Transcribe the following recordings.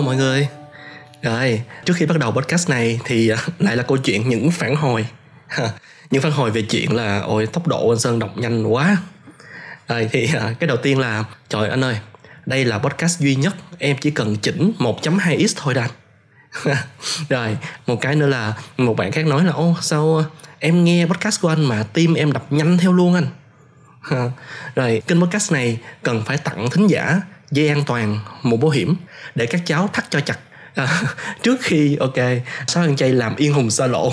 Hello mọi người? Rồi, trước khi bắt đầu podcast này thì à, lại là câu chuyện những phản hồi. Những phản hồi về chuyện là Ôi tốc độ anh Sơn đọc nhanh quá. Rồi thì à, cái đầu tiên là Trời anh ơi, đây là podcast duy nhất Em chỉ cần chỉnh 1.2x thôi đàn Rồi, một cái nữa là Một bạn khác nói là Ô sao em nghe podcast của anh mà tim em đập nhanh theo luôn anh? Rồi kênh podcast này cần phải tặng thính giả dây an toàn một bảo hiểm để các cháu thắt cho chặt. À, trước khi ok sáu ăn chay làm yên hùng xa lộ.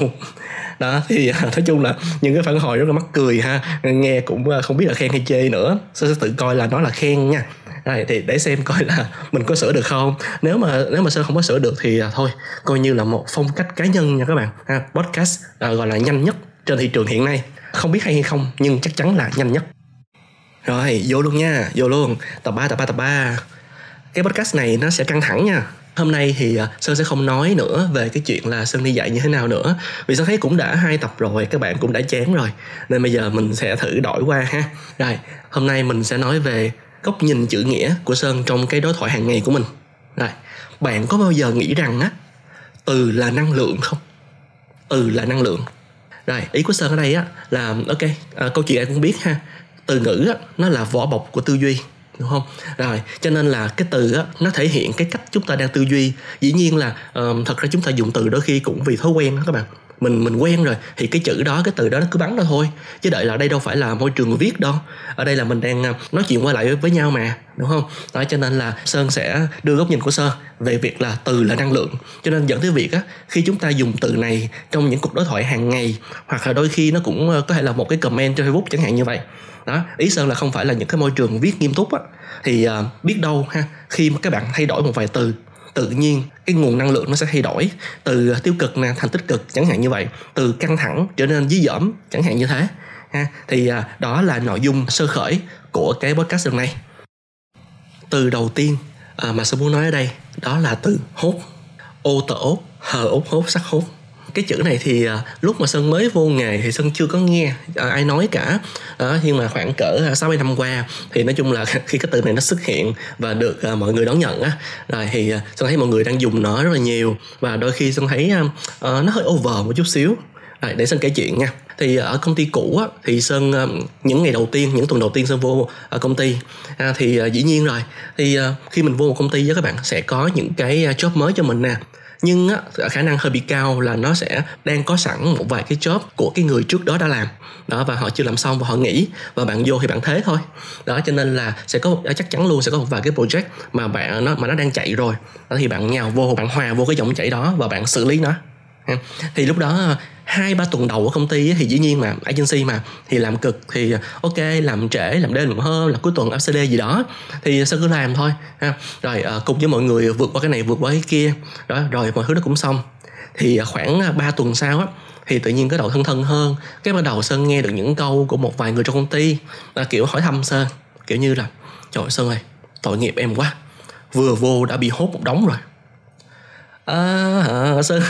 Đó thì à, nói chung là những cái phản hồi rất là mắc cười ha. Nghe cũng à, không biết là khen hay chê nữa. Sẽ tự coi là nó là khen nha. Này thì để xem coi là mình có sửa được không. Nếu mà nếu mà sơn không có sửa được thì à, thôi coi như là một phong cách cá nhân nha các bạn. Ha, podcast à, gọi là nhanh nhất trên thị trường hiện nay. Không biết hay hay không nhưng chắc chắn là nhanh nhất rồi, vô luôn nha, vô luôn. Tập 3, tập 3, tập 3. Cái podcast này nó sẽ căng thẳng nha. Hôm nay thì à, Sơn sẽ không nói nữa về cái chuyện là Sơn đi dạy như thế nào nữa Vì Sơn thấy cũng đã hai tập rồi, các bạn cũng đã chán rồi Nên bây giờ mình sẽ thử đổi qua ha Rồi, hôm nay mình sẽ nói về góc nhìn chữ nghĩa của Sơn trong cái đối thoại hàng ngày của mình Rồi, bạn có bao giờ nghĩ rằng á Từ là năng lượng không? Từ là năng lượng Rồi, ý của Sơn ở đây á là ok, à, câu chuyện ai cũng biết ha từ ngữ á, nó là vỏ bọc của tư duy đúng không? Rồi cho nên là cái từ á nó thể hiện cái cách chúng ta đang tư duy. Dĩ nhiên là um, thật ra chúng ta dùng từ đôi khi cũng vì thói quen đó các bạn mình mình quen rồi. Thì cái chữ đó cái từ đó nó cứ bắn ra thôi. Chứ đợi là đây đâu phải là môi trường viết đâu. Ở đây là mình đang à, nói chuyện qua lại với nhau mà đúng không? Đó cho nên là sơn sẽ đưa góc nhìn của sơn về việc là từ là năng lượng. Cho nên dẫn tới việc á khi chúng ta dùng từ này trong những cuộc đối thoại hàng ngày hoặc là đôi khi nó cũng ờ, có thể là một cái comment trên facebook chẳng hạn như vậy. Đó ý sơn là không phải là những cái môi trường viết nghiêm túc á. Thì uh, biết đâu ha khi mà các bạn thay đổi một vài từ tự nhiên cái nguồn năng lượng nó sẽ thay đổi từ tiêu cực nè thành tích cực, chẳng hạn như vậy, từ căng thẳng trở nên dí dỏm, chẳng hạn như thế, ha. Thì à, đó là nội dung sơ khởi của cái podcast lần này từ đầu tiên à, mà sơn muốn nói ở đây, đó là từ hốt, ô tổ ốt hờ ốt hốt, sắc hốt cái chữ này thì à, lúc mà sơn mới vô nghề thì sơn chưa có nghe à, ai nói cả. Nhưng mà khoảng cỡ à, sáu năm qua thì nói chung là khi cái từ này nó xuất hiện và được mọi người đón nhận á rồi thì sơn thấy mọi người đang dùng nó rất là nhiều và đôi khi sơn thấy ờ, nó hơi over một chút xíu. Rồi, để sơn kể chuyện nha. Thì ở công ty cũ á, thì sơn những ngày đầu tiên những tuần đầu tiên sơn vô ở công ty. À, thì dĩ nhiên rồi. Thì khi mình vô một công ty với các bạn sẽ có những cái job mới cho mình nè nhưng á, khả năng hơi bị cao là nó sẽ đang có sẵn một vài cái job của cái người trước đó đã làm. Đó và họ chưa làm xong và họ nghỉ và bạn vô thì bạn thế thôi. Đó cho nên là sẽ có ờ, chắc chắn luôn sẽ có một vài cái project mà bạn nó mà nó đang chạy rồi. Đó thì bạn nhào vô bạn hòa vô cái dòng chảy đó và bạn xử lý nó. Thì lúc đó hai, ba tuần đầu của công ty thì dĩ nhiên mà agency mà, thì làm cực thì, ok, làm trễ, làm đêm, làm hơn là cuối tuần FCD gì đó, thì sao cứ làm thôi, ha. Rồi ờ, cùng với mọi người vượt qua cái này, vượt qua cái kia, đó, rồi mọi thứ nó cũng xong. Thì ờ, khoảng ờ, 3 tuần sau á, thì tự nhiên cái đầu thân thân hơn, cái bắt đầu sơn nghe được những câu của một vài người trong công ty, là kiểu hỏi thăm sơn, kiểu như là, trời sơn ơi, tội nghiệp em quá, vừa vô đã bị hốt một đống rồi à, à, sơn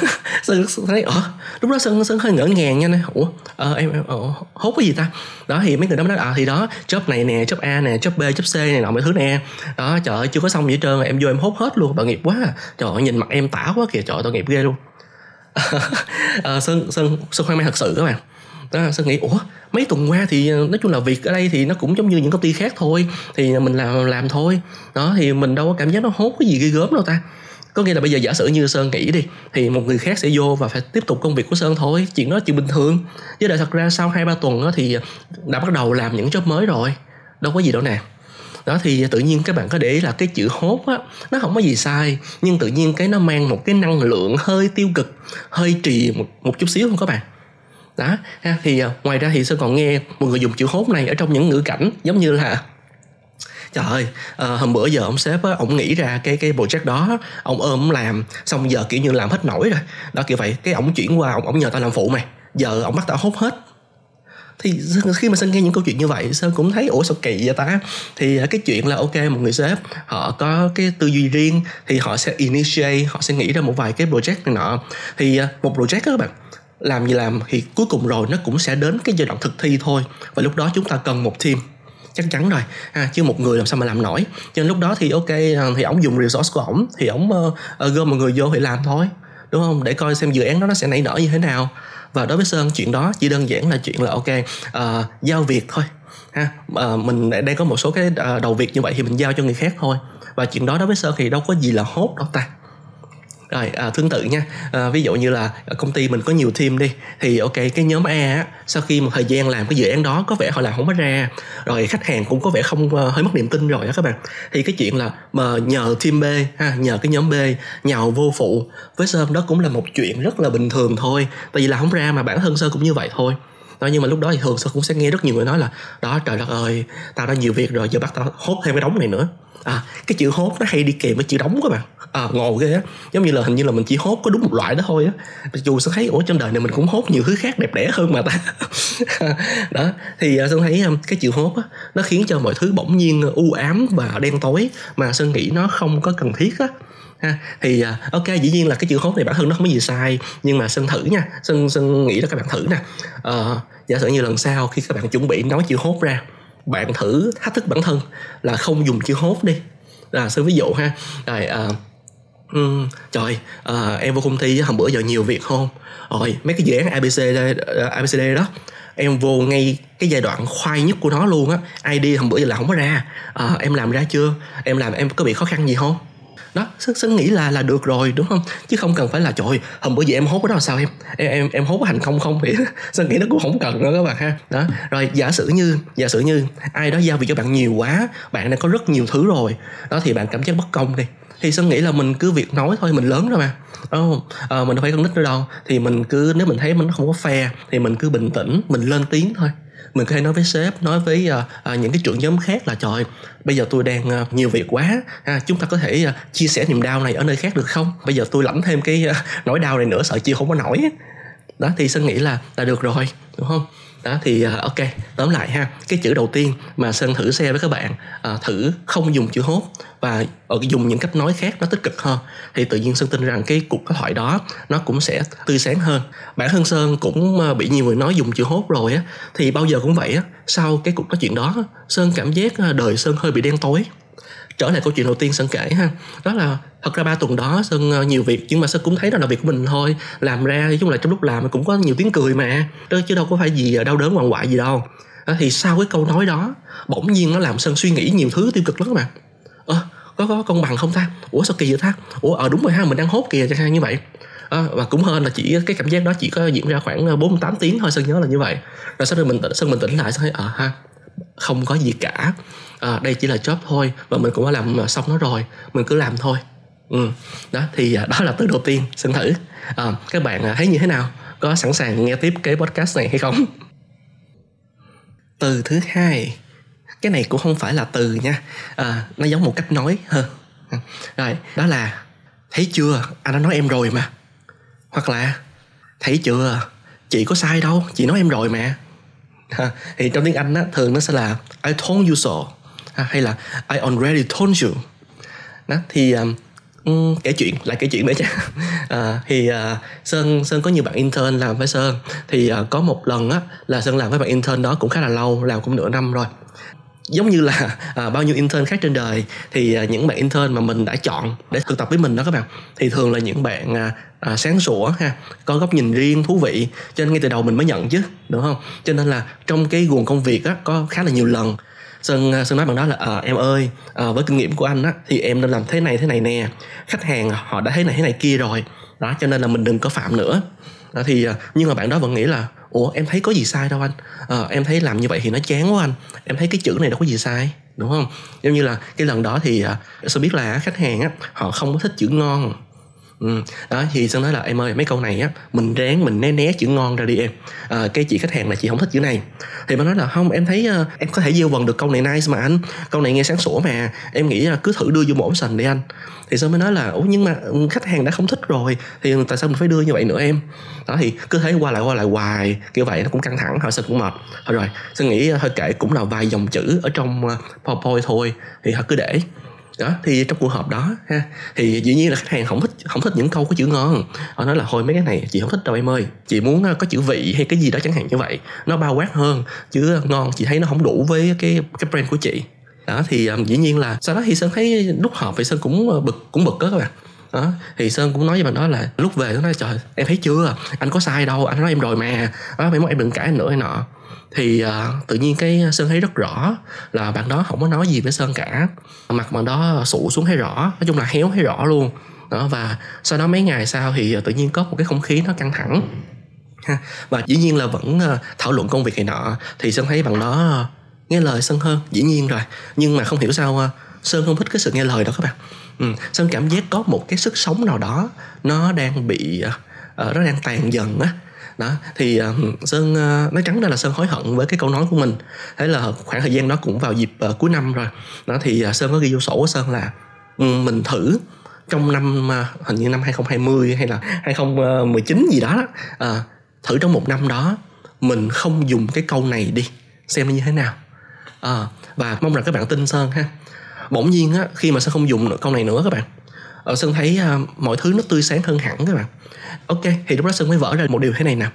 sơn thấy ở lúc đó sơn sơn hơi ngỡ ngàng nha ủa à, em, em à, hốt cái gì ta? Đó thì mấy người đó mới nói à thì đó job này nè job a nè job b job c này nọ mấy thứ nè. Đó trời ơi chưa có xong gì hết trơn em vô em hốt hết luôn tội nghiệp quá. Trời ơi nhìn mặt em tả quá kìa trời ơi tội nghiệp ghê luôn. À, sơn sơn sơn hoang mang thật sự các bạn. Đó, sơn nghĩ ủa mấy tuần qua thì ờ, nói chung là việc ở đây thì nó cũng giống như những công ty khác thôi thì mình làm làm thôi. Đó thì mình đâu có cảm giác nó hốt cái gì ghê gớm đâu ta có nghĩa là bây giờ giả sử như sơn nghĩ đi thì một người khác sẽ vô và phải tiếp tục công việc của sơn thôi. Chuyện đó chuyện bình thường. Chứ lại thật ra sau hai ba tuần đó thì đã bắt đầu làm những job mới rồi. Đâu có gì đâu nè. Đó thì tự nhiên các bạn có để ý là cái chữ hốt á nó không có gì sai. Nhưng tự nhiên cái nó mang một cái năng lượng hơi tiêu cực hơi trì một, một chút xíu không các bạn? Đó ha, thì à, ngoài ra thì sơn còn nghe một người dùng chữ hốt này ở trong những ngữ cảnh giống như là trời ơi à, hôm bữa giờ ông sếp á ông nghĩ ra cái cái project đó ông ôm ông làm xong giờ kiểu như làm hết nổi rồi. Đó kiểu vậy. Cái ông chuyển qua ông ông nhờ tao làm phụ mày. Giờ ông bắt tao hốt hết. Thì khi mà sơn nghe những câu chuyện như vậy sơn cũng thấy ủa sao kỳ vậy ta? Thì ờ, cái chuyện là ok một người sếp họ có cái tư duy riêng thì họ sẽ initiate họ sẽ nghĩ ra một vài cái project này nọ. Thì ờ, một project đó các bạn làm gì làm thì cuối cùng rồi nó cũng sẽ đến cái giai đoạn thực thi thôi. Và lúc đó chúng ta cần một team chắc chắn rồi. Ha chứ một người làm sao mà làm nổi. Cho nên lúc đó thì ok à, thì ổng dùng resource của ổng thì ổng uh, gom mọi người vô thì làm thôi. Đúng không? Để coi xem dự án đó nó sẽ nảy nở như thế nào. Và đối với sơn chuyện đó chỉ đơn giản là chuyện là ok uh, giao việc thôi. Ha uh, mình đang có một số cái uh, đầu việc như vậy thì mình giao cho người khác thôi. Và chuyện đó đối với sơn thì đâu có gì là hốt đâu ta rồi à, tương tự nha. À, ví dụ như là công ty mình có nhiều team đi thì ok cái nhóm A á, sau khi một thời gian làm cái dự án đó có vẻ họ làm không có ra. Rồi khách hàng cũng có vẻ không uh, hơi mất niềm tin rồi á các bạn. Thì cái chuyện là mà nhờ team B ha nhờ cái nhóm B nhào vô phụ với sơn đó cũng là một chuyện rất là bình thường thôi. Tại vì làm không ra mà bản thân sơn cũng như vậy thôi. Đó nhưng mà lúc đó thì thường sơn cũng sẽ nghe rất nhiều người nói là đó trời đất ơi tao đã nhiều việc rồi giờ bắt tao hốt thêm cái đống này nữa à cái chữ hốt nó hay đi kèm với chữ đóng các bạn à, ngộ ghê á. Giống như là hình như là mình chỉ hốt có đúng một loại đó thôi á. Dù sơn thấy ủa trong đời này mình cũng hốt nhiều thứ khác đẹp đẽ hơn mà ta. Đó thì à, uh, sơn thấy um, cái chữ hốt á nó khiến cho mọi thứ bỗng nhiên à, u ám và đen tối mà sơn nghĩ nó không có cần thiết á. Ha thì uh, ok dĩ nhiên là cái chữ hốt này bản thân nó không có gì sai nhưng mà sơn thử nha sơn sơn nghĩ là các bạn thử nè. Uh, giả sử như lần sau khi các bạn chuẩn bị nói chữ hốt ra bạn thử thách thức bản thân là không dùng chữ hốt đi. Là sư ví dụ ha. Rồi à, um, trời à, em vô công ty hôm bữa giờ nhiều việc không? Rồi mấy cái dự án abc abcd à, đó em vô ngay cái giai đoạn khoai nhất của nó luôn á. Id hôm bữa giờ là không có ra. À, em làm ra chưa? Em làm em có bị khó khăn gì không? Đó sơn, sức nghĩ là là được rồi đúng không? Chứ không cần phải là trời hôm bữa giờ em hốt cái đó sao em em em, em hốt thành công không thì sơn nghĩ nó cũng không cần nữa các bạn ha. Đó rồi giả sử như giả sử như ai đó giao việc cho bạn nhiều quá bạn đã có rất nhiều thứ rồi đó thì bạn cảm giác bất công đi. Thì sơn nghĩ là mình cứ việc nói thôi mình lớn rồi mà đúng không? À, mình đâu phải con nít nữa đâu. Thì mình cứ nếu mình thấy mình không có fair thì mình cứ bình tĩnh mình lên tiếng thôi mình có thể nói với sếp nói với uh, uh, những cái trưởng nhóm khác là trời bây giờ tôi đang uh, nhiều việc quá ha, chúng ta có thể uh, chia sẻ niềm đau này ở nơi khác được không? Bây giờ tôi lãnh thêm cái uh, nỗi đau này nữa sợ chịu không có nổi đó thì sơn nghĩ là là được rồi đúng không? Đó thì uh, ok tóm lại ha cái chữ đầu tiên mà sơn thử xe với các bạn uh, thử không dùng chữ hốt và ở dùng những cách nói khác nó tích cực hơn thì tự nhiên sơn tin rằng cái cuộc đối thoại đó nó cũng sẽ tươi sáng hơn. Bản thân sơn cũng ờ, bị nhiều người nói dùng chữ hốt rồi á thì bao giờ cũng vậy á sau cái cuộc nói chuyện đó sơn cảm giác ờ, đời sơn hơi bị đen tối trở lại câu chuyện đầu tiên sơn kể ha. Đó là thật ra ba tuần đó sơn ờ, nhiều việc nhưng mà sơn cũng thấy đó là việc của mình thôi. Làm ra nói chung là trong lúc làm cũng có nhiều tiếng cười mà đó chứ đâu có phải gì ờ, đau đớn hoàng hoại gì đâu. Ờ, thì sau cái câu nói đó bỗng nhiên nó làm sơn suy nghĩ nhiều thứ tiêu cực lắm mà ơ à, có có công bằng không ta? Ủa sao kỳ vậy ta? Ủa ờ à, đúng rồi ha mình đang hốt kìa chẳng hạn như vậy. À, và cũng hơn là chỉ cái cảm giác đó chỉ có diễn ra khoảng 48 tiếng thôi sơn nhớ là như vậy. Rồi sau đó mình tỉnh sơn mình tỉnh lại sơn thấy ờ à, ha không có gì cả à, đây chỉ là job thôi và mình cũng đã làm à, xong nó rồi mình cứ làm thôi. Ừ. đó thì à, đó là từ đầu tiên xin thử. À, các bạn à, thấy như thế nào? Có sẵn sàng nghe tiếp cái podcast này hay không? Từ thứ hai cái này cũng không phải là từ nha. À, nó giống một cách nói hơn. Rồi đó là thấy chưa? Anh đã nói em rồi mà. Hoặc là thấy chưa? Chị có sai đâu chị nói em rồi mà. Thì trong tiếng anh á thường nó sẽ là I told you so hay là I already told you. Đó thì um, ừ, kể chuyện lại kể chuyện nữa nha à, thì uh, sơn sơn có nhiều bạn intern làm với sơn. Thì uh, có một lần á là sơn làm với bạn intern đó cũng khá là lâu làm cũng nửa năm rồi. Giống như là à, bao nhiêu intern khác trên đời thì à, những bạn intern mà mình đã chọn để thực tập với mình đó các bạn thì thường là những bạn à, à, sáng sủa ha có góc nhìn riêng thú vị cho nên ngay từ đầu mình mới nhận chứ đúng không? Cho nên là trong cái guồng công việc á có khá là nhiều lần sơn à, sơn nói bằng đó là à, em ơi à, với kinh nghiệm của anh á thì em nên làm thế này thế này nè. Khách hàng à, họ đã thế này thế này kia rồi. Đó cho nên là mình đừng có phạm nữa. Đó thì à, nhưng mà bạn đó vẫn nghĩ là ủa em thấy có gì sai đâu anh. À, em thấy làm như vậy thì nó chán quá anh. Em thấy cái chữ này đâu có gì sai. Đúng không? Giống như là cái lần đó thì à, biết là khách hàng á họ không có thích chữ ngon. Ừ. đó thì sơn nói là em ơi mấy câu này á mình ráng mình né né chữ ngon ra đi em. À, cái chị khách hàng là chị không thích chữ này. Thì mà nói là không em thấy uh, em có thể gieo vần được câu này nice mà anh. Câu này nghe sáng sủa mà. Em nghĩ là cứ thử đưa vô một sành đi anh. Thì sơn mới nói là ủa nhưng mà ừ, khách hàng đã không thích rồi thì tại sao mình phải đưa như vậy nữa em? Đó thì cứ thấy qua lại qua lại hoài kiểu vậy nó cũng căng thẳng họ sơn cũng mệt. Thôi rồi sơn nghĩ ờ, thôi kệ cũng là vài dòng chữ ở trong uh, powerpoint thôi thì họ cứ để đó thì trong cuộc họp đó ha thì dĩ nhiên là khách hàng không thích không thích những câu có chữ ngon. Họ nói là thôi mấy cái này chị không thích đâu em ơi chị muốn có chữ vị hay cái gì đó chẳng hạn như vậy nó bao quát hơn chứ ngon chị thấy nó không đủ với cái cái brand của chị. Đó thì um, dĩ nhiên là sau đó thì sơn thấy lúc họp thì sơn cũng ờ, bực cũng bực đó các bạn đó thì sơn cũng nói với bạn đó là lúc về nó nói trời em thấy chưa? Anh có sai đâu anh nói em rồi mà. Đó mấy mốt em đừng cãi nữa hay nọ. Thì uh, tự nhiên cái sơn thấy rất rõ là bạn đó không có nói gì với sơn cả. Mặt bạn đó sụ xuống thấy rõ nói chung là héo thấy rõ luôn. Đó và sau đó mấy ngày sau thì à, tự nhiên có một cái không khí nó căng thẳng. Ha và dĩ nhiên là vẫn uh, thảo luận công việc này nọ. Thì sơn thấy bạn đó nghe lời sơn hơn dĩ nhiên rồi. Nhưng mà không hiểu sao uh, sơn không thích cái sự nghe lời đó các bạn ừ, sơn cảm giác có một cái sức sống nào đó nó đang bị uh, nó đang tàn dần á? Đó thì uh, sơn uh, nói trắng ra là sơn hối hận với cái câu nói của mình. Thế là khoảng thời gian đó cũng vào dịp uh, cuối năm rồi. Đó thì uh, sơn có ghi vô sổ của sơn là um, mình thử trong năm uh, hình như năm 2020 hay là 2019 gì đó uh, thử trong một năm đó mình không dùng cái câu này đi xem nó như thế nào. À, và mong rằng các bạn tin sơn ha bỗng nhiên á khi mà sơn không dùng được câu này nữa các bạn ờ, ở sơn thấy uh, mọi thứ nó tươi sáng hơn hẳn các bạn. Ok thì lúc đó sơn mới vỡ ra một điều thế này nè.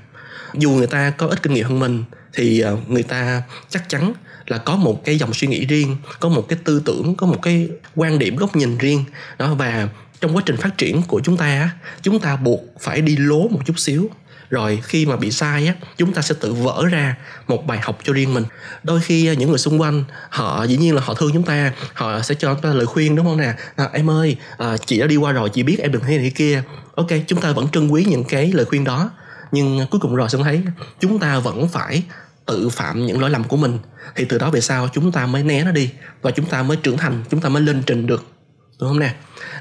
Dù người ta có ít kinh nghiệm hơn mình thì uh, người ta chắc chắn là có một cái dòng suy nghĩ riêng có một cái tư tưởng có một cái quan điểm góc nhìn riêng. Đó và trong quá trình phát triển của chúng ta chúng ta buộc phải đi lố một chút xíu rồi khi mà bị sai á chúng ta sẽ tự vỡ ra một bài học cho riêng mình. Đôi khi à, những người xung quanh họ dĩ nhiên là họ thương chúng ta họ sẽ cho chúng ta lời khuyên đúng không nè? À, em ơi à, chị đã đi qua rồi chị biết em đừng thế này thế kia. Ok chúng ta vẫn trân quý những cái lời khuyên đó nhưng à, cuối cùng rồi sẽ thấy chúng ta vẫn phải tự phạm những lỗi lầm của mình. Thì từ đó về sau chúng ta mới né nó đi và chúng ta mới trưởng thành chúng ta mới lên trình được đúng không nè?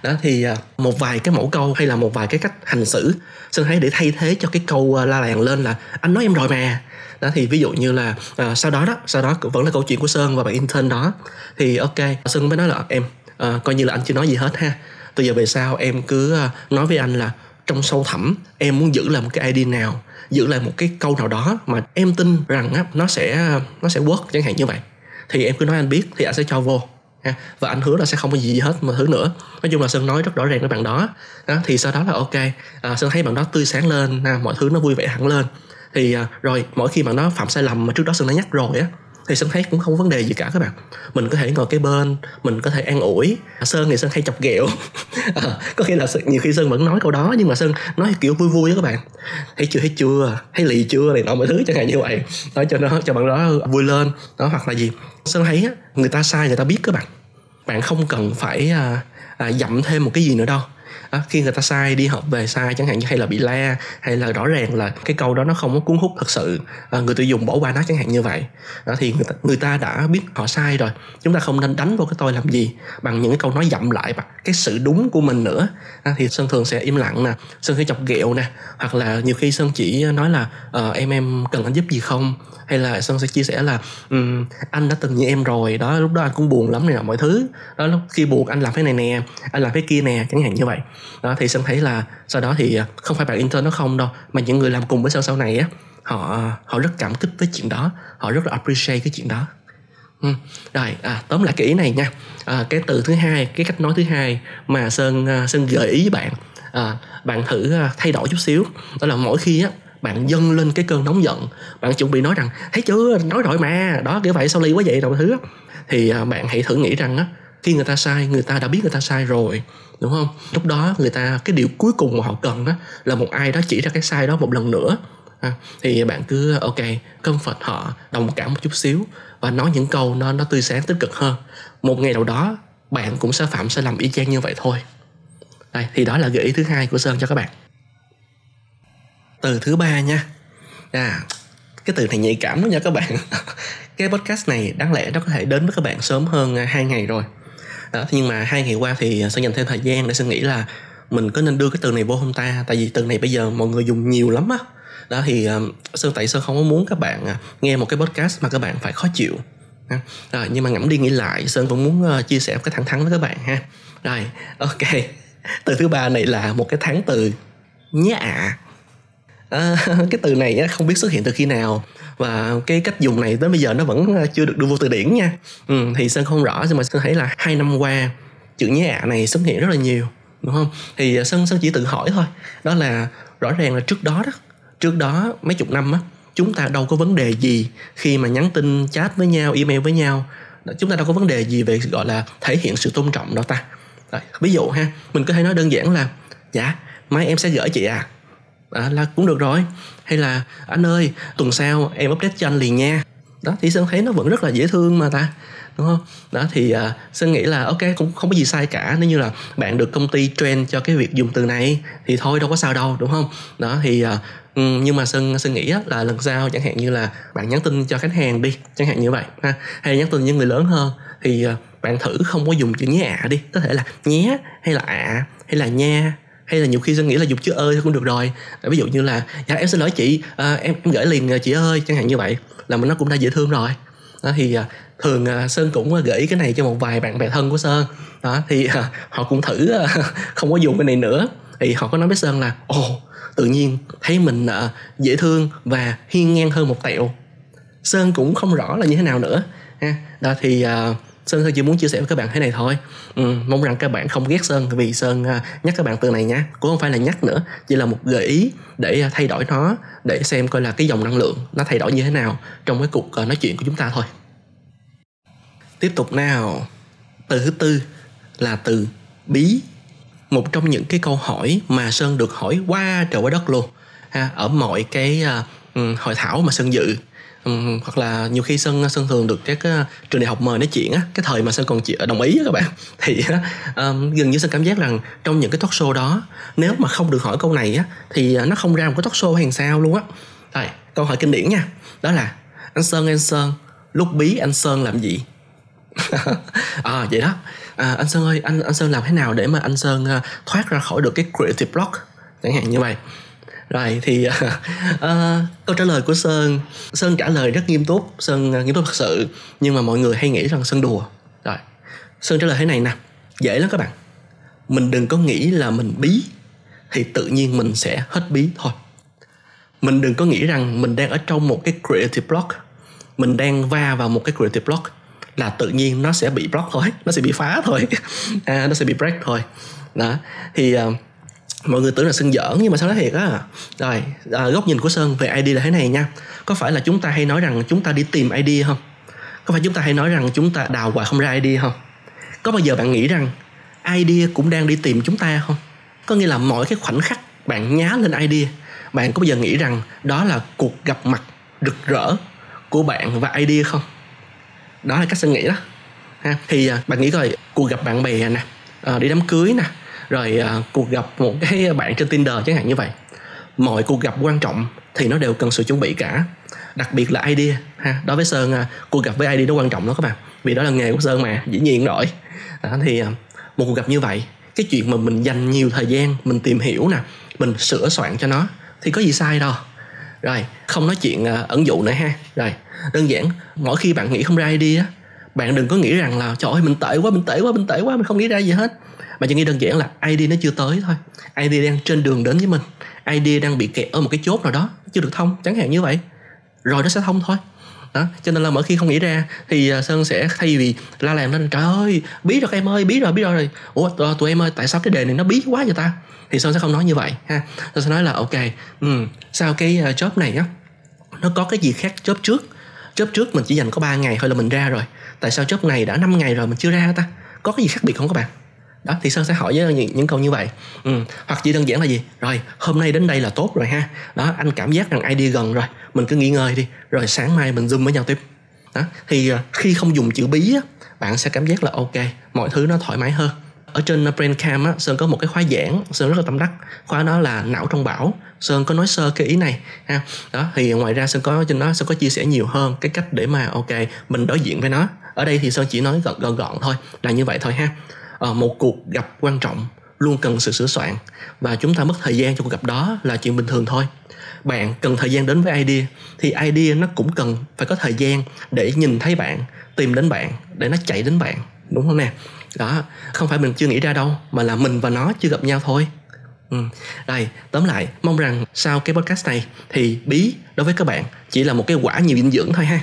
Đó thì à, một vài cái mẫu câu hay là một vài cái cách hành xử sơn thấy để thay thế cho cái câu à, la làng lên là anh nói em rồi mà. Đó thì ví dụ như là à, sau đó đó sau đó vẫn là câu chuyện của sơn và bạn intern đó. Thì ok sơn mới nói là em à, coi như là anh chưa nói gì hết ha. Từ giờ về sau em cứ à, nói với anh là trong sâu thẳm em muốn giữ lại một cái ID nào giữ lại một cái câu nào đó mà em tin rằng á, nó sẽ nó sẽ work. Chẳng hạn như vậy. Thì em cứ nói anh biết thì anh sẽ cho vô ha và anh hứa là sẽ không có gì, hết mà thứ nữa. Nói chung là sơn nói rất rõ ràng với bạn đó, đó thì sau đó là ok à, sơn thấy bạn đó tươi sáng lên mọi thứ nó vui vẻ hẳn lên. Thì à, rồi mỗi khi bạn đó phạm sai lầm mà trước đó sơn đã nhắc rồi á thì sơn thấy cũng không vấn đề gì cả các bạn. Mình có thể ngồi cái bên mình có thể an ủi. Sơn thì sơn hay chọc ghẹo. À, có khi là nhiều khi sơn vẫn nói câu đó nhưng mà sơn nói kiểu vui vui đó các bạn. Thấy chưa thấy chưa thấy lì chưa này nọ mọi thứ chẳng hạn như vậy. Nói cho nó cho bạn đó vui lên. Đó hoặc là gì. Sơn thấy người ta sai người ta biết các bạn. Bạn không cần phải à, à, dặm thêm một cái gì nữa đâu à, khi người ta sai đi học về sai chẳng hạn như hay là bị la hay là rõ ràng là cái câu đó nó không có cuốn hút thật sự à, người tiêu dùng bỏ qua nó chẳng hạn như vậy. À, thì người ta, người ta đã biết họ sai rồi chúng ta không nên đánh vào cái tôi làm gì bằng những cái câu nói dặm lại bằng cái sự đúng của mình nữa. À, thì sơn thường sẽ im lặng nè sơn sẽ chọc ghẹo nè hoặc là nhiều khi sơn chỉ nói là uh, em em cần anh giúp gì không? Hay là sơn sẽ chia sẻ là um, anh đã từng như em rồi đó lúc đó anh cũng buồn lắm này là mọi thứ. Đó lúc khi buồn anh làm cái này nè anh làm cái kia nè. Chẳng hạn như vậy đó thì sơn thấy là sau đó thì à, không phải bạn intern nó không đâu mà những người làm cùng với sơn sau này á họ à, họ rất cảm kích với chuyện đó họ rất là appreciate cái chuyện đó Ừ. rồi à, tóm lại cái ý này nha à, cái từ thứ hai cái cách nói thứ hai mà sơn à, sơn gợi ý với bạn à, bạn thử thay đổi chút xíu đó là mỗi khi á bạn dâng lên cái cơn nóng giận bạn chuẩn bị nói rằng thấy chưa nói rồi mà đó kiểu vậy sao ly quá vậy đâu thứ thì à, bạn hãy thử nghĩ rằng á khi người ta sai người ta đã biết người ta sai rồi đúng không? Lúc đó người ta cái điều cuối cùng mà họ cần đó là một ai đó chỉ ra cái sai đó một lần nữa. À, thì bạn cứ ok comfort họ đồng cảm một chút xíu và nói những câu nó nó tươi sáng tích cực hơn. Một ngày nào đó bạn cũng sẽ phạm sai lầm y chang như vậy thôi. Đây thì đó là gợi ý thứ hai của sơn cho các bạn. Từ thứ ba nha. À cái từ này nhạy cảm đó nha các bạn. Cái podcast này đáng lẽ nó có thể đến với các bạn sớm hơn à, hai ngày rồi đó nhưng mà hai ngày qua thì sẽ dành thêm thời gian để suy nghĩ là mình có nên đưa cái từ này vô không ta? Tại vì từ này bây giờ mọi người dùng nhiều lắm á. Đó thì sơn tại sơn không có muốn các bạn à, nghe một cái podcast mà các bạn phải khó chịu. Rồi nhưng mà ngẫm đi nghĩ lại sơn cũng muốn uh, chia sẻ một cái thẳng thắn với các bạn ha. Rồi ok. Từ thứ ba này là một cái tháng từ nhá ạ. à, À, cái từ này không biết xuất hiện từ khi nào. Và cái cách dùng này tới bây giờ nó vẫn à, chưa được đưa vô từ điển nha. Ừ, thì sơn không rõ nhưng mà sơn thấy là hai năm qua chữ nhé ạ này xuất hiện rất là nhiều đúng không? Thì à, sơn sơn chỉ tự hỏi thôi. Đó là rõ ràng là trước đó đó trước đó mấy chục năm á chúng ta đâu có vấn đề gì khi mà nhắn tin chat với nhau email với nhau. Chúng ta đâu có vấn đề gì về gọi là thể hiện sự tôn trọng đâu ta. Đấy, ví dụ ha mình có thể nói đơn giản là dạ mai em sẽ gửi chị à à, là cũng được rồi. Hay là anh ơi tuần sau em update cho anh liền nha. Đó thì sơn thấy nó vẫn rất là dễ thương mà ta đúng không? Đó thì uh, sơn nghĩ là ok cũng không có gì sai cả nếu như là bạn được công ty train cho cái việc dùng từ này thì thôi đâu có sao đâu đúng không? Đó thì uh, nhưng mà sơn sơn nghĩ là lần sau chẳng hạn như là bạn nhắn tin cho khách hàng đi chẳng hạn như vậy ha? Hay nhắn tin với người lớn hơn thì uh, bạn thử không có dùng chữ nhé ạ à đi. Có thể là nhé hay là ạ à, hay là nha hay là nhiều khi sẽ nghĩ là dùng chữ ơi cũng được rồi. Ờ, ví dụ như là dạ em xin lỗi chị à, em, em gửi liền ờ, chị ơi. Chẳng hạn như vậy là mình nó cũng đã dễ thương rồi. Đó thì thường sơn cũng gửi cái này cho một vài bạn bè thân của sơn. Đó thì họ cũng thử không có dùng cái này nữa. Thì họ có nói với sơn là ồ tự nhiên thấy mình dễ thương và hiên ngang hơn một tẹo. Sơn cũng không rõ là như thế nào nữa ha. Đó thì Sơn chỉ muốn chia sẻ với các bạn thế này thôi. Ừ, Mong rằng các bạn không ghét Sơn Vì Sơn à, nhắc các bạn từ này nhá Cũng không phải là nhắc nữa Chỉ là một gợi ý để à, thay đổi nó Để xem coi là cái dòng năng lượng Nó thay đổi như thế nào Trong cái cuộc à, nói chuyện của chúng ta thôi. Tiếp tục nào. Từ thứ tư là từ bí. Một trong những cái câu hỏi Mà Sơn được hỏi qua trời qua đất luôn. Ha, Ở mọi cái uh, hội thảo mà Sơn dự um, hoặc là nhiều khi sơn sơn thường được các uh, trường đại học mời nói chuyện á cái thời mà sơn còn chị ờ, đồng ý á các bạn. Thì um, gần như sơn cảm giác rằng trong những cái talk show đó nếu mà không được hỏi câu này á thì uh, nó không ra một cái talk show hay sao luôn á. Rồi câu hỏi kinh điển nha. Đó là anh sơn anh sơn lúc bí anh sơn làm gì? À vậy đó. À, anh sơn ơi anh anh sơn làm thế nào để mà anh sơn uh, thoát ra khỏi được cái creative block? Chẳng hạn như vậy rồi thì uh, câu trả lời của sơn. Sơn trả lời rất nghiêm túc sơn uh, nghiêm túc thật sự nhưng mà mọi người hay nghĩ rằng sơn đùa. Rồi sơn trả lời thế này nè. Dễ lắm các bạn. Mình đừng có nghĩ là mình bí thì tự nhiên mình sẽ hết bí thôi. Mình đừng có nghĩ rằng mình đang ở trong một cái creative block. Mình đang va vào một cái creative block là tự nhiên nó sẽ bị block thôi. Nó sẽ bị phá thôi. À, nó sẽ bị break thôi. Đó thì uh, mọi người tưởng là sơn giỡn nhưng mà sao nói thiệt á. Rồi à, góc nhìn của sơn về id là thế này nha. Có phải là chúng ta hay nói rằng chúng ta đi tìm id không? Có phải chúng ta hay nói rằng chúng ta đào hoài không ra id không? Có bao giờ bạn nghĩ rằng id cũng đang đi tìm chúng ta không? Có nghĩa là mỗi cái khoảnh khắc bạn nhá lên id bạn có bao giờ nghĩ rằng đó là cuộc gặp mặt rực rỡ của bạn và id không? Đó là cách sơn nghĩ đó. Ha thì à, bạn nghĩ coi cuộc gặp bạn bè nè à, đi đám cưới nè rồi à, cuộc gặp một cái bạn trên Tinder chẳng hạn như vậy. Mọi cuộc gặp quan trọng thì nó đều cần sự chuẩn bị cả. Đặc biệt là idea ha. Đối với sơn à, cuộc gặp với ID nó quan trọng đó các bạn. Vì đó là nghề của sơn mà dĩ nhiên rồi. Đó, thì à, một cuộc gặp như vậy cái chuyện mà mình dành nhiều thời gian mình tìm hiểu nè mình sửa soạn cho nó thì có gì sai đâu. Rồi không nói chuyện uh, ẩn dụ nữa ha. Rồi đơn giản mỗi khi bạn nghĩ không ra idea bạn đừng có nghĩ rằng là trời ơi mình tệ quá mình tệ quá mình tệ quá mình không nghĩ ra gì hết mà chỉ nghĩ đơn giản là ID nó chưa tới thôi. ID đang trên đường đến với mình. ID đang bị kẹt ở một cái chốt nào đó chưa được thông chẳng hạn như vậy. Rồi nó sẽ thông thôi. Đó cho nên là mỗi khi không nghĩ ra thì à, sơn sẽ thay vì la làm lên trời ơi bí rồi em ơi bí rồi bí rồi. Ủa tụi em ơi tại sao cái đề này nó bí quá vậy ta? Thì sơn sẽ không nói như vậy ha. Sơn sẽ nói là ok um, sao cái à, job này á nó có cái gì khác job trước? Job trước mình chỉ dành có 3 ngày thôi là mình ra rồi. Tại sao job này đã 5 ngày rồi mình chưa ra ta? Có cái gì khác biệt không các bạn? Đó thì sơn sẽ hỏi với những, những câu như vậy. Ừ. hoặc chỉ đơn giản là gì? Rồi hôm nay đến đây là tốt rồi ha. Đó anh cảm giác rằng ID gần rồi mình cứ nghỉ ngơi đi rồi sáng mai mình zoom với nhau tiếp. Đó thì ờ, khi không dùng chữ bí á, bạn sẽ cảm giác là ok mọi thứ nó thoải mái hơn. Ở trên ờ, Braincamp á, Sơn có một cái khóa giảng Sơn rất là tâm đắc. Khóa đó là não trong bão. Sơn có nói sơ cái ý này ha. Đó thì ngoài ra Sơn có trên đó Sơn có chia sẻ nhiều hơn cái cách để mà ok mình đối diện với nó. Ở đây thì Sơn chỉ nói gọn gọn, gọn thôi là như vậy thôi ha. Ờ, một cuộc gặp quan trọng luôn cần sự sửa soạn và chúng ta mất thời gian cho cuộc gặp đó là chuyện bình thường thôi. Bạn cần thời gian đến với idea thì idea nó cũng cần phải có thời gian để nhìn thấy bạn tìm đến bạn để nó chạy đến bạn đúng không nè? Đó không phải mình chưa nghĩ ra đâu mà là mình và nó chưa gặp nhau thôi. Ừ. Đây, tóm lại mong rằng sau cái podcast này thì bí đối với các bạn chỉ là một cái quả nhiều dinh dưỡng thôi ha.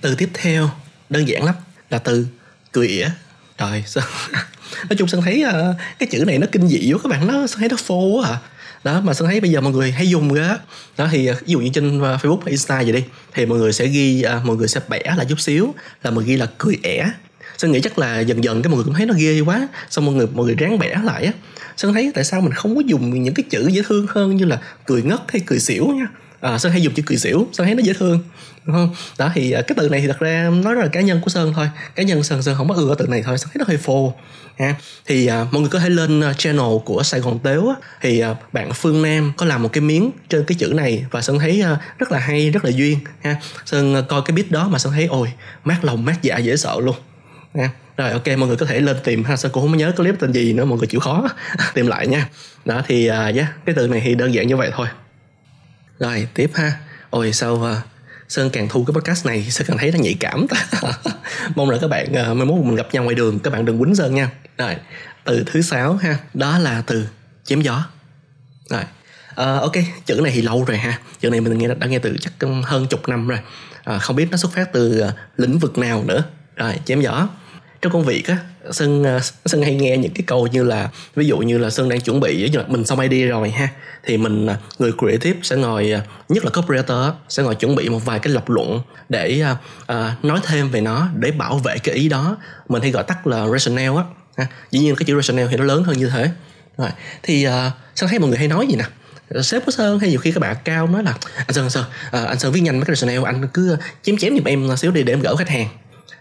Từ tiếp theo đơn giản lắm là từ cười ỉa trời sao? Nói chung sơn thấy uh, cái chữ này nó kinh dị quá các bạn nó sơn thấy nó phô quá à. Đó mà sơn thấy bây giờ mọi người hay dùng đó đó thì ờ, ví dụ như trên ờ, facebook hay insta vậy đi thì mọi người sẽ ghi uh, mọi người sẽ bẻ lại chút xíu là mọi ghi là cười ẻ. Sơn nghĩ chắc là dần dần cái mọi người cũng thấy nó ghê quá xong mọi người mọi người ráng bẻ lại á. Sơn thấy tại sao mình không có dùng những cái chữ dễ thương hơn như là cười ngất hay cười xỉu nha à, sơn hay dùng chữ cười xỉu sơn thấy nó dễ thương đúng không? Đó thì ờ, cái từ này thì thật ra nó rất là cá nhân của sơn thôi. Cá nhân sơn sơn không có ưa cái từ này thôi sơn thấy nó hơi phô ha. Thì à, mọi người có thể lên channel của sài gòn tếu á, thì à, bạn phương nam có làm một cái miếng trên cái chữ này và sơn thấy à, rất là hay rất là duyên ha. Sơn à, coi cái beat đó mà sơn thấy ôi mát lòng mát dạ dễ sợ luôn ha. Rồi ok mọi người có thể lên tìm ha. Sơn cũng không nhớ clip tên gì nữa mọi người chịu khó tìm lại nha. Đó thì à, yeah, cái từ này thì đơn giản như vậy thôi rồi tiếp ha. Ôi sao uh, sơn càng thu cái podcast này sơn càng thấy nó nhạy cảm mong là các bạn uh, mai mốt mình gặp nhau ngoài đường các bạn đừng quýnh sơn nha. Rồi từ thứ sáu ha đó là từ chém gió. Rồi uh, ok chữ này thì lâu rồi ha. Chữ này mình nghe đã nghe từ chắc hơn chục năm rồi. Uh, không biết nó xuất phát từ uh, lĩnh vực nào nữa. Rồi chém gió trong công việc á sơn ờ, sơn hay nghe những cái câu như là ví dụ như là sơn đang chuẩn bị mình xong idea rồi ha thì mình ờ, người creative sẽ ngồi ờ, nhất là copywriter sẽ ngồi chuẩn bị một vài cái lập luận để uh, nói thêm về nó để bảo vệ cái ý đó. Mình hay gọi tắt là rationale á ha. dĩ nhiên cái chữ rationale thì nó lớn hơn như thế. Rồi thì uh, sơn thấy mọi người hay nói gì nè? Sếp của sơn hay nhiều khi các bạn cao nói là anh sơn anh sơn à, anh sơn viết nhanh mấy cái rationale anh cứ chém chém giùm em xíu đi để em gỡ khách hàng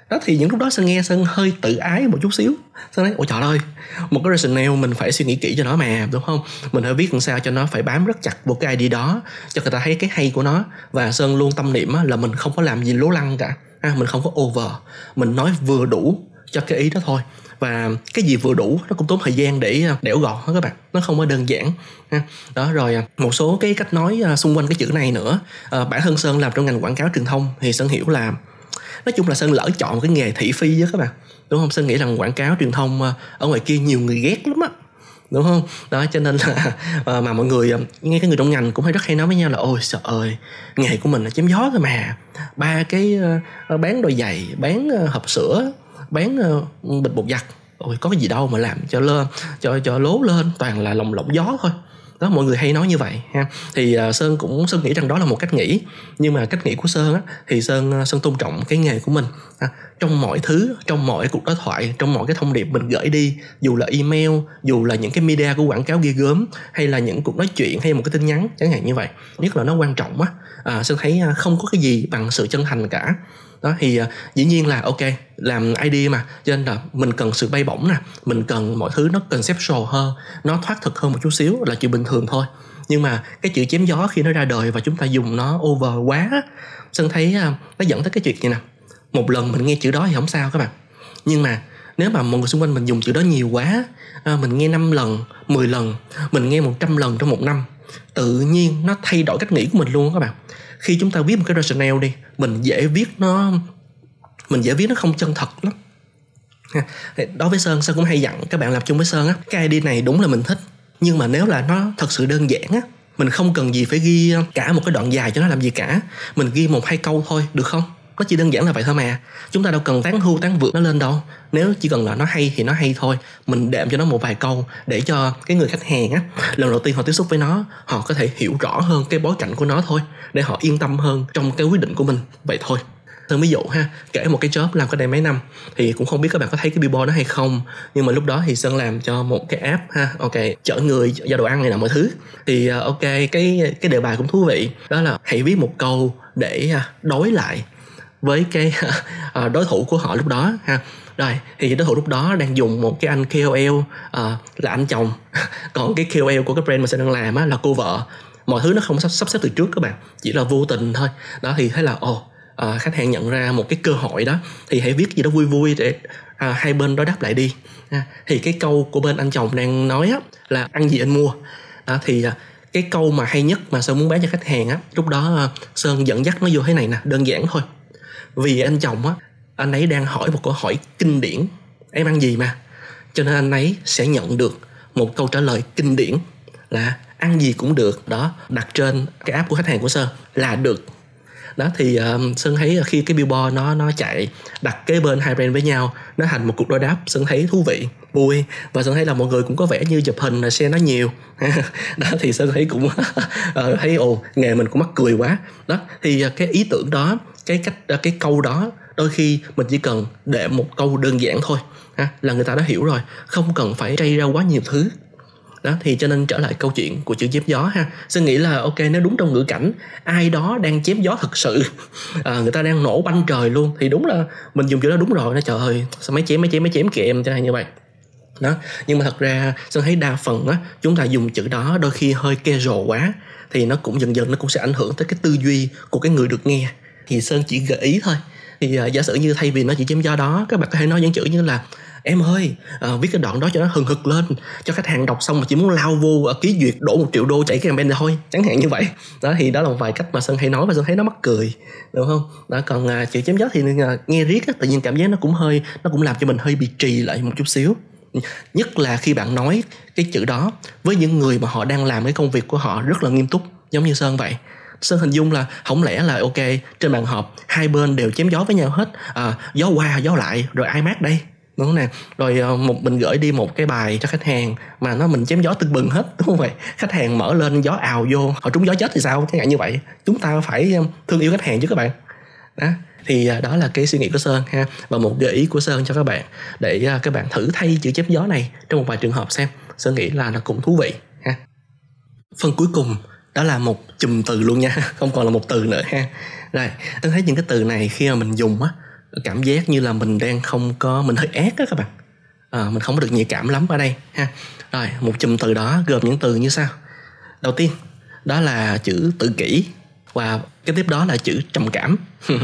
đó thì những lúc đó sơn nghe sơn hơi tự ái một chút xíu. Sơn nói ôi trời ơi một cái rationale mình phải suy nghĩ kỹ cho nó mà đúng không? Mình phải viết làm sao cho nó phải bám rất chặt vào cái ID đó cho người ta thấy cái hay của nó. Và sơn luôn tâm niệm là mình không có làm gì lố lăng cả. À, mình không có over. Mình nói vừa đủ cho cái ý đó thôi. Và cái gì vừa đủ nó cũng tốn thời gian để à, đẽo gọt đó các bạn. Nó không có đơn giản đó rồi à, một số cái cách nói à, xung quanh cái chữ này nữa. À, bản thân sơn làm trong ngành quảng cáo truyền thông thì sơn hiểu là nói chung là sơn lỡ chọn cái nghề thị phi với các bạn. Đúng không? Sơn nghĩ rằng quảng cáo truyền thông ờ, ở ngoài kia nhiều người ghét lắm á. Đúng không? Đó, cho nên là ờ, mà mọi người ờ, nghe cái người trong ngành cũng hay rất hay nói với nhau là, ôi sợ ơi, nghề của mình là chém gió thôi mà. Ba cái bán đôi giày, bán hộp sữa, bán bịch bột giặt. Ôi, có cái gì đâu mà làm, cho lên cho cho lố lên, toàn là lồng lộng gió thôi đó mọi người hay nói như vậy ha. Thì uh, sơn cũng sơn nghĩ rằng đó là một cách nghĩ nhưng mà cách nghĩ của sơn á thì sơn uh, sơn tôn trọng cái nghề của mình ha. trong mọi thứ trong mọi cuộc đối thoại trong mọi cái thông điệp mình gửi đi dù là email dù là những cái media của quảng cáo ghi gớm hay là những cuộc nói chuyện hay một cái tin nhắn chẳng hạn như vậy nhất là nó quan trọng á. À, sơn thấy à, không có cái gì bằng sự chân thành cả đó thì uh, dĩ nhiên là ok làm ID mà cho nên là mình cần sự bay bổng nè mình cần mọi thứ nó conceptual hơn nó thoát thực hơn một chút xíu là chuyện bình thường thôi. Nhưng mà cái chữ chém gió khi nó ra đời và chúng ta dùng nó over quá sơn thấy uh, nó dẫn tới cái chuyện như nè? Một lần mình nghe chữ đó thì không sao các bạn. Nhưng mà nếu mà mọi người xung quanh mình dùng chữ đó nhiều quá à, mình nghe 5 lần 10 lần mình nghe 100 lần trong một năm tự nhiên nó thay đổi cách nghĩ của mình luôn các bạn. Khi chúng ta viết một cái rationale đi, mình dễ viết nó, mình dễ viết nó không chân thật lắm. Đối với sơn sơn cũng hay dặn các bạn làm chung với sơn á, cái idea này đúng là mình thích, nhưng mà nếu là nó thật sự đơn giản á, mình không cần gì phải ghi cả một cái đoạn dài cho nó làm gì cả. Mình ghi một hai câu thôi, được không? Nó chỉ đơn giản là vậy thôi mà. Chúng ta đâu cần tán hưu tán vượt nó lên đâu. Nếu chỉ cần là nó hay thì nó hay thôi. Mình đệm cho nó một vài câu để cho cái người khách hàng á lần đầu tiên họ tiếp xúc với nó họ có thể hiểu rõ hơn cái bối cảnh của nó thôi để họ yên tâm hơn trong cái quyết định của mình. Vậy thôi. Thường ví dụ ha, kể một cái job làm cái đây mấy năm thì cũng không biết các bạn có thấy cái billboard đó hay không nhưng mà lúc đó thì Sơn làm cho một cái app ha, ok chở người giao đồ ăn này là mọi thứ. Thì ờ, ok cái cái đề bài cũng thú vị đó là hãy viết một câu để à, đối lại với cái uh, đối thủ của họ lúc đó ha. Rồi thì đối thủ lúc đó đang dùng một cái anh KOL uh, ờ, là anh chồng. Còn cái KOL của cái brand mà sẽ đang làm á, là cô vợ. Mọi thứ nó không sắp, sắp xếp từ trước các bạn chỉ là vô tình thôi. Đó thì thấy là ồ oh, uh, khách hàng nhận ra một cái cơ hội đó thì hãy viết gì đó vui vui để uh, hai bên đối đáp lại đi uh, thì cái câu của bên anh chồng đang nói á, là ăn gì anh mua? Đó thì uh, cái câu mà hay nhất mà sơn muốn bán cho khách hàng á lúc đó uh, sơn dẫn dắt nó vô thế này nè đơn giản thôi vì anh chồng á anh ấy đang hỏi một câu hỏi kinh điển. Em ăn gì mà? Cho nên anh ấy sẽ nhận được một câu trả lời kinh điển là ăn gì cũng được. Đó đặt trên cái app của khách hàng của sơn là được. Đó thì um, sơn thấy khi cái billboard nó nó chạy đặt kế bên hai brand với nhau nó thành một cuộc đối đáp sơn thấy thú vị vui. Và sơn thấy là mọi người cũng có vẻ như chụp hình là share nó nhiều. Đó thì sơn thấy cũng uh, thấy ồ nghề mình cũng mắc cười quá. Đó thì uh, cái ý tưởng đó cái cách à, cái câu đó đôi khi mình chỉ cần để một câu đơn giản thôi ha, là người ta đã hiểu rồi không cần phải trây ra quá nhiều thứ. Đó thì cho nên trở lại câu chuyện của chữ chém gió ha. Xin nghĩ là ok nếu đúng trong ngữ cảnh ai đó đang chém gió thật sự à, người ta đang nổ banh trời luôn thì đúng là mình dùng chữ đó đúng rồi nó trời ơi sao mấy chém mấy chém mấy chém kìa em cho như vậy. Đó nhưng mà thật ra sơn thấy đa phần á chúng ta dùng chữ đó đôi khi hơi casual quá thì nó cũng dần dần nó cũng sẽ ảnh hưởng tới cái tư duy của cái người được nghe thì sơn chỉ gợi ý thôi. Thì uh, giả sử như thay vì nó chỉ chém gió đó các bạn có thể nói những chữ như là em ơi uh, viết cái đoạn đó cho nó hừng hực lên cho khách hàng đọc xong mà chỉ muốn lao vô uh, ký duyệt đổ một triệu đô chạy cái campaign thôi. Chẳng hạn như vậy. Đó thì đó là một vài cách mà sơn hay nói và sơn thấy nó mắc cười đúng không? Đó còn uh, chữ chém gió thì uh, nghe riết á, tự nhiên cảm giác nó cũng hơi nó cũng làm cho mình hơi bị trì lại một chút xíu. Nhất là khi bạn nói cái chữ đó với những người mà họ đang làm cái công việc của họ rất là nghiêm túc giống như sơn vậy. Sơn hình dung là không lẽ là ok trên bàn họp hai bên đều chém gió với nhau hết. À, gió qua gió lại rồi ai mát đây? Đúng không nè? Rồi ờ, một mình gửi đi một cái bài cho khách hàng mà nó mình chém gió tưng bừng hết đúng không vậy? Khách hàng mở lên gió ào vô họ trúng gió chết thì sao? Chẳng hạn như vậy. Chúng ta phải ờ, thương yêu khách hàng chứ các bạn. Đó thì ờ, đó là cái suy nghĩ của sơn ha và một gợi ý của sơn cho các bạn để các bạn thử thay chữ chém gió này trong một vài trường hợp xem. Sơn nghĩ là nó cũng thú vị ha. Phần cuối cùng đó là một chùm từ luôn nha không còn là một từ nữa ha. Rồi tôi thấy những cái từ này khi mà mình dùng á cảm giác như là mình đang không có mình hơi ác á các bạn. À, mình không có được nhạy cảm lắm ở đây ha. Rồi một chùm từ đó gồm những từ như sau. Đầu tiên đó là chữ tự kỷ và cái tiếp đó là chữ trầm cảm.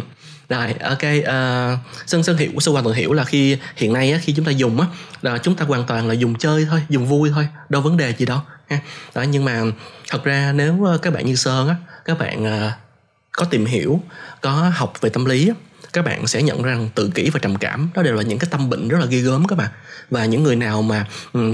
Rồi ok uh, sơn sơn hiểu sơn hoàn toàn hiểu là khi hiện nay á, khi chúng ta dùng á là chúng ta hoàn toàn là dùng chơi thôi dùng vui thôi đâu vấn đề gì đâu ha. Đó nhưng mà thật ra nếu ờ, các bạn như sơn á các bạn ờ, có tìm hiểu có học về tâm lý á, các bạn sẽ nhận rằng tự kỷ và trầm cảm đó đều là những cái tâm bệnh rất là ghê gớm các bạn. Và những người nào mà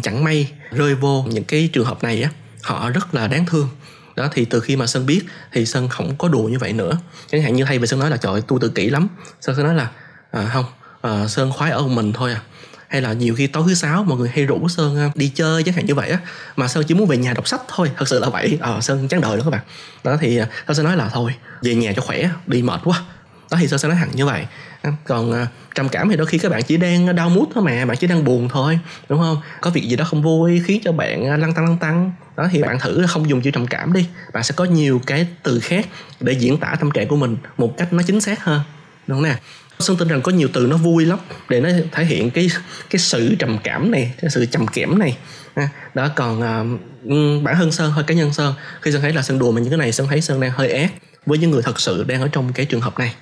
chẳng may rơi vô những cái trường hợp này á họ rất là đáng thương. Đó thì từ khi mà sơn biết thì sơn không có đùa như vậy nữa. Chẳng hạn như thay vì sơn nói là trời tôi tự kỷ lắm. Sơn sẽ nói là à, không à, sơn khoái ở mình thôi à hay là nhiều khi tối thứ sáu mọi người hay rủ sơn à, đi chơi chẳng hạn như vậy á. Mà sơn chỉ muốn về nhà đọc sách thôi thật sự là vậy. Ờ à, sơn chán đời đó các bạn. Đó thì à, sơn sẽ nói là thôi về nhà cho khỏe đi mệt quá. Đó thì sơn sẽ nói thẳng như vậy. À, còn trầm cảm thì đôi khi các bạn chỉ đang đau mút thôi mà bạn chỉ đang buồn thôi đúng không? Có việc gì đó không vui khiến cho bạn lăn tăng lăn tăng đó thì bạn thử không dùng chữ trầm cảm đi. Bạn sẽ có nhiều cái từ khác để diễn tả tâm trạng của mình một cách nó chính xác hơn đúng không nè? Sơn tin rằng có nhiều từ nó vui lắm để nó thể hiện cái cái sự trầm cảm này, cái sự trầm kẽm này. À, đó còn uh, bản thân Sơn hơi cá nhân Sơn khi Sơn thấy là Sơn đùa mà những cái này Sơn thấy Sơn đang hơi ác với những người thật sự đang ở trong cái trường hợp này.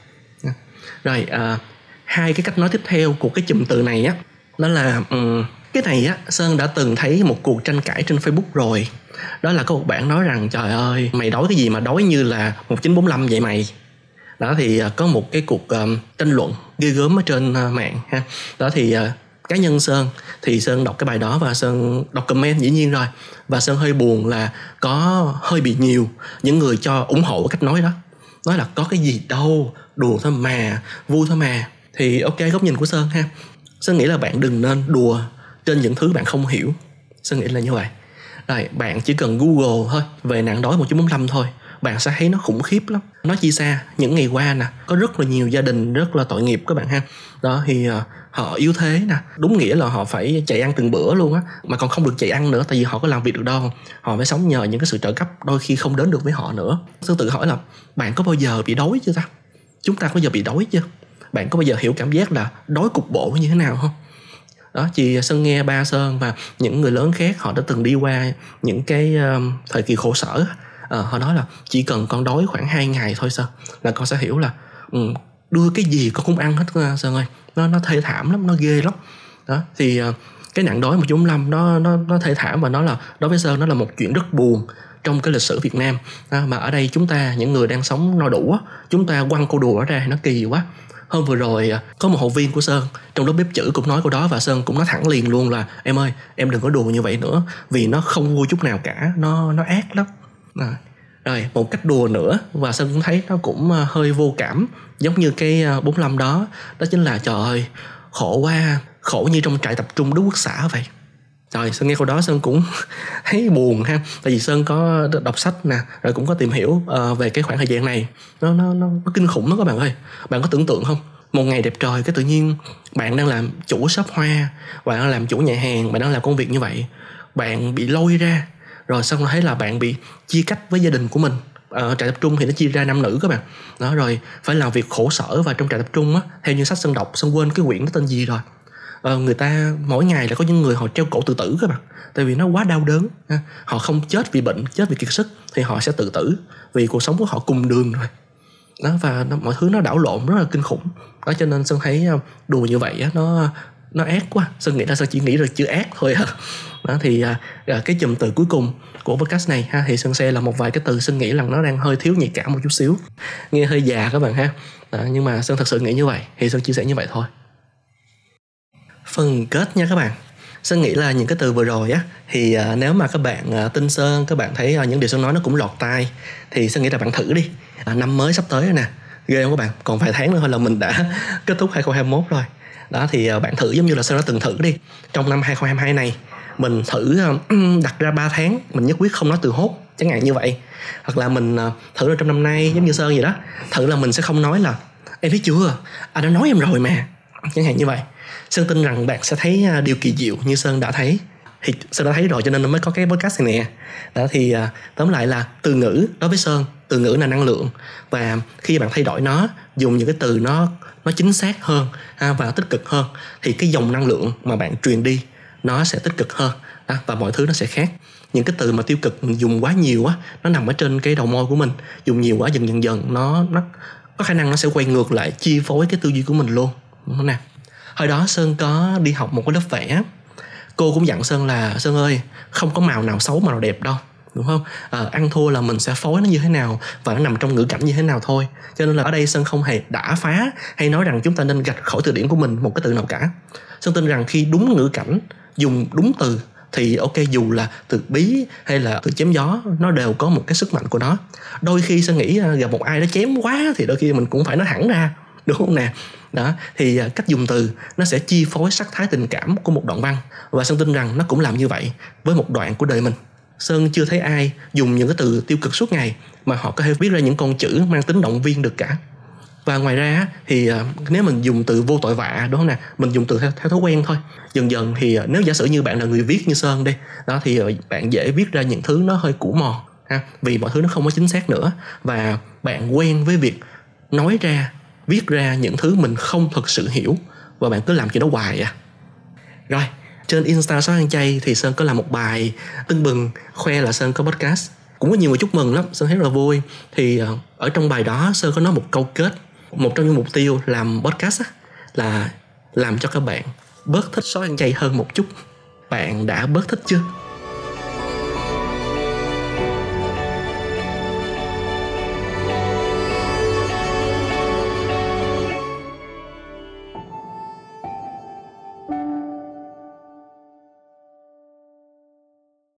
À, rồi uh, hai cái cách nói tiếp theo của cái chùm từ này á đó là um, cái này á Sơn đã từng thấy một cuộc tranh cãi trên Facebook rồi. Đó là có một bạn nói rằng trời ơi mày đói cái gì mà đói như là 1945 vậy mày đó thì à, có một cái cuộc um, tranh luận ghê gớm ở trên uh, mạng ha. Đó thì uh, cá nhân sơn thì sơn đọc cái bài đó và sơn đọc comment dĩ nhiên rồi. Và sơn hơi buồn là có hơi bị nhiều những người cho ủng hộ cách nói đó. Nói là có cái gì đâu đùa thôi mà vui thôi mà. Thì ok góc nhìn của sơn ha. Sơn nghĩ là bạn đừng nên đùa trên những thứ bạn không hiểu. Sơn nghĩ là như vậy. Rồi bạn chỉ cần google thôi về nạn đói 1945 thôi bạn sẽ thấy nó khủng khiếp lắm. Nó chia xa những ngày qua nè có rất là nhiều gia đình rất là tội nghiệp các bạn ha. Đó thì uh, họ yếu thế nè. Đúng nghĩa là họ phải chạy ăn từng bữa luôn á mà còn không được chạy ăn nữa tại vì họ có làm việc được đâu. Họ phải sống nhờ những cái sự trợ cấp đôi khi không đến được với họ nữa. Tôi tự hỏi là bạn có bao giờ bị đói chưa ta? Chúng ta có bao giờ bị đói chưa? Bạn có bao giờ hiểu cảm giác là đói cục bộ như thế nào không? Đó chị sơn nghe ba sơn và những người lớn khác họ đã từng đi qua những cái uh, thời kỳ khổ sở à, họ nói là chỉ cần con đói khoảng 2 ngày thôi sao là con sẽ hiểu là um, đưa cái gì con cũng ăn hết ờ, sơn ơi. Nó nó thê thảm lắm nó ghê lắm. Đó thì uh, cái nạn đói một chúng lâm nó nó nó thê thảm và nó là đối với sơn nó là một chuyện rất buồn trong cái lịch sử Việt Nam. À, mà ở đây chúng ta những người đang sống no đủ chúng ta quăng câu đùa ra nó kỳ quá. Hôm vừa rồi có một học viên của sơn trong lớp bếp chữ cũng nói câu đó và sơn cũng nói thẳng liền luôn là em ơi em đừng có đùa như vậy nữa vì nó không vui chút nào cả nó nó ác lắm rồi. Rồi một cách đùa nữa và sơn cũng thấy nó cũng ờ, hơi vô cảm giống như cái ờ, 45 đó. Đó chính là trời ơi khổ quá khổ như trong trại tập trung đức quốc xã vậy. Rồi sơn nghe câu đó sơn cũng thấy buồn ha. Tại vì sơn có đọc sách nè rồi cũng có tìm hiểu uh, về cái khoảng thời gian này. Nó nó nó, nó kinh khủng lắm các bạn ơi. Bạn có tưởng tượng không? Một ngày đẹp trời cái tự nhiên bạn đang làm chủ shop hoa bạn đang làm chủ nhà hàng bạn đang làm công việc như vậy. Bạn bị lôi ra rồi xong thấy là bạn bị chia cách với gia đình của mình. Ở trại tập trung thì nó chia ra nam nữ các bạn. Đó rồi phải làm việc khổ sở và trong trại tập trung á theo như sách sân đọc sân quên cái quyển nó tên gì rồi. Ờ, người ta mỗi ngày là có những người họ treo cổ tự tử các bạn. Tại vì nó quá đau đớn họ không chết vì bệnh chết vì kiệt sức thì họ sẽ tự tử. Vì cuộc sống của họ cùng đường rồi. Đó và nó, mọi thứ nó đảo lộn rất là kinh khủng. Đó cho nên sơn thấy ờ, đùa như vậy á nó nó ác quá. Sơn nghĩ là sơn chỉ nghĩ được chữ ác thôi à? Đó thì à, à, cái chùm từ cuối cùng của podcast này ha thì sơn xe là một vài cái từ sơn nghĩ là nó đang hơi thiếu nhạy cảm một chút xíu. Nghe hơi già các bạn ha. Đó, nhưng mà sơn thật sự nghĩ như vậy thì sơn chia sẻ như vậy thôi. Phần kết nha các bạn. Sơn nghĩ là những cái từ vừa rồi á thì à, nếu mà các bạn à, tin Sơn các bạn thấy à, những điều Sơn nói nó cũng lọt tai thì Sơn nghĩ là bạn thử đi. À, năm mới sắp tới rồi nè ghê không các bạn? Còn vài tháng nữa thôi là mình đã kết thúc 2021 rồi đó, thì ờ, bạn thử giống như là Sơn đã từng thử đi. Trong năm 2022 này, mình thử ờ, đặt ra 3 tháng, mình nhất quyết không nói từ hốt, chẳng hạn như vậy. Hoặc là mình ờ, thử là trong năm nay, giống như Sơn vậy đó, thử là mình sẽ không nói là em thấy chưa? Anh đã nói em rồi mà. Chẳng hạn như vậy. Sơn tin rằng bạn sẽ thấy điều kỳ diệu như sơn đã thấy thì sơn đã thấy rồi, cho nên nó mới có cái podcast này nè. Đó, thì à, tóm lại là từ ngữ đối với sơn, từ ngữ là năng lượng. Và khi bạn thay đổi nó, dùng những cái từ nó nó chính xác hơn à, và tích cực hơn, thì cái dòng năng lượng mà bạn truyền đi, nó sẽ tích cực hơn và mọi thứ nó sẽ khác. Những cái từ mà tiêu cực mình dùng quá nhiều á, nó nằm ở trên cái đầu môi của mình. Dùng nhiều quá, dần dần dần, nó nó có khả năng nó sẽ quay ngược lại, chi phối cái tư duy của mình luôn. Đúng không nào? Hồi đó sơn có đi học một cái lớp vẽ cô cũng dặn sơn là sơn ơi không có màu nào xấu mà nào đẹp đâu đúng không? À, ăn thua là mình sẽ phối nó như thế nào và nó nằm trong ngữ cảnh như thế nào thôi. Cho nên là ở đây sơn không hề đã phá hay nói rằng chúng ta nên gạch khỏi từ điển của mình một cái từ nào cả. Sơn tin rằng khi đúng ngữ cảnh dùng đúng từ thì ok dù là từ bí hay là từ chém gió nó đều có một cái sức mạnh của nó. Đôi khi sơn nghĩ à, gặp một ai đó chém quá thì đôi khi mình cũng phải nói thẳng ra đúng không nè? Đó thì à, cách dùng từ nó sẽ chi phối sắc thái tình cảm của một đoạn văn và sơn tin rằng nó cũng làm như vậy với một đoạn của đời mình. Sơn chưa thấy ai dùng những cái từ tiêu cực suốt ngày mà họ có thể viết ra những con chữ mang tính động viên được cả. Và ngoài ra thì à, nếu mình dùng từ vô tội vạ đúng không nè? Mình dùng từ theo, theo thói quen thôi. Dần dần thì à, nếu giả sử như bạn là người viết như sơn đi đó thì bạn dễ viết ra những thứ nó hơi cũ mòn ha vì mọi thứ nó không có chính xác nữa. Và bạn quen với việc nói ra viết ra những thứ mình không thực sự hiểu và bạn cứ làm chuyện đó hoài à. Rồi trên insta sáu ăn chay thì sơn có làm một bài tưng bừng khoe là sơn có podcast. Cũng có nhiều người chúc mừng lắm sơn thấy rất là vui. Thì ờ, ở trong bài đó sơn có nói một câu kết. Một trong những mục tiêu làm podcast á, là làm cho các bạn bớt thích sói ăn chay hơn một chút. Bạn đã bớt thích chưa?